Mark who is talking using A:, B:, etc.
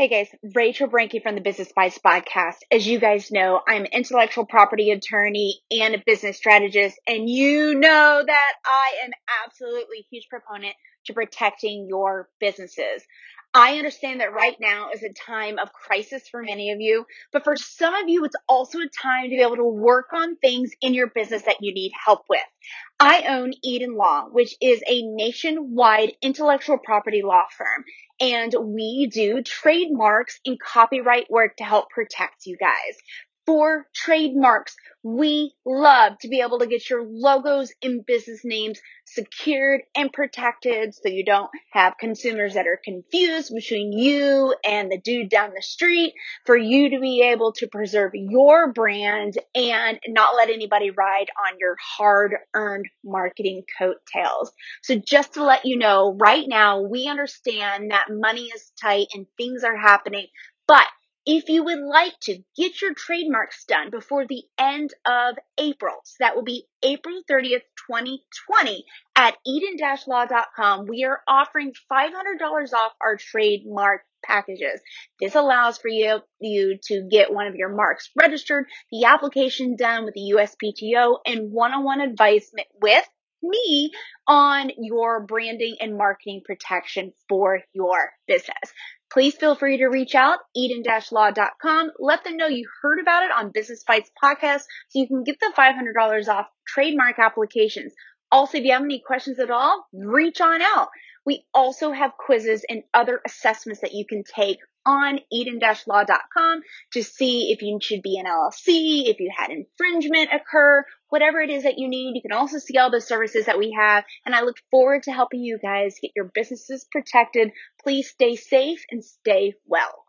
A: Hey guys, Rachel Brenke from the Business Spice podcast. As you guys know, I'm an intellectual property attorney and a business strategist, and you know that I am absolutely huge proponent to protecting your businesses. I understand that right now is a time of crisis for many of you, but for some of you, it's also a time to be able to work on things in your business that you need help with. I own Eden Law, which is a nationwide intellectual property law firm, and we do trademarks and copyright work to help protect you guys for trademarks. We love to be able to get your logos and business names secured and protected so you don't have consumers that are confused between you and the dude down the street for you to be able to preserve your brand and not let anybody ride on your hard earned marketing coattails. So just to let you know, right now we understand that money is tight and things are happening, but if you would like to get your trademarks done before the end of April, so that will be April 30th, 2020 at eden-law.com, we are offering $500 off our trademark packages. This allows for you, you to get one of your marks registered, the application done with the USPTO, and one-on-one advice with me on your branding and marketing protection for your business. Please feel free to reach out, eden-law.com. Let them know you heard about it on Business Spice podcast so you can get the $500 off trademark applications. Also, if you have any questions at all, reach on out. We also have quizzes and other assessments that you can take on eden-law.com to see if you should be an LLC, if you had infringement occur, whatever it is that you need. You can also see all the services that we have. And I look forward to helping you guys get your businesses protected. Please stay safe and stay well.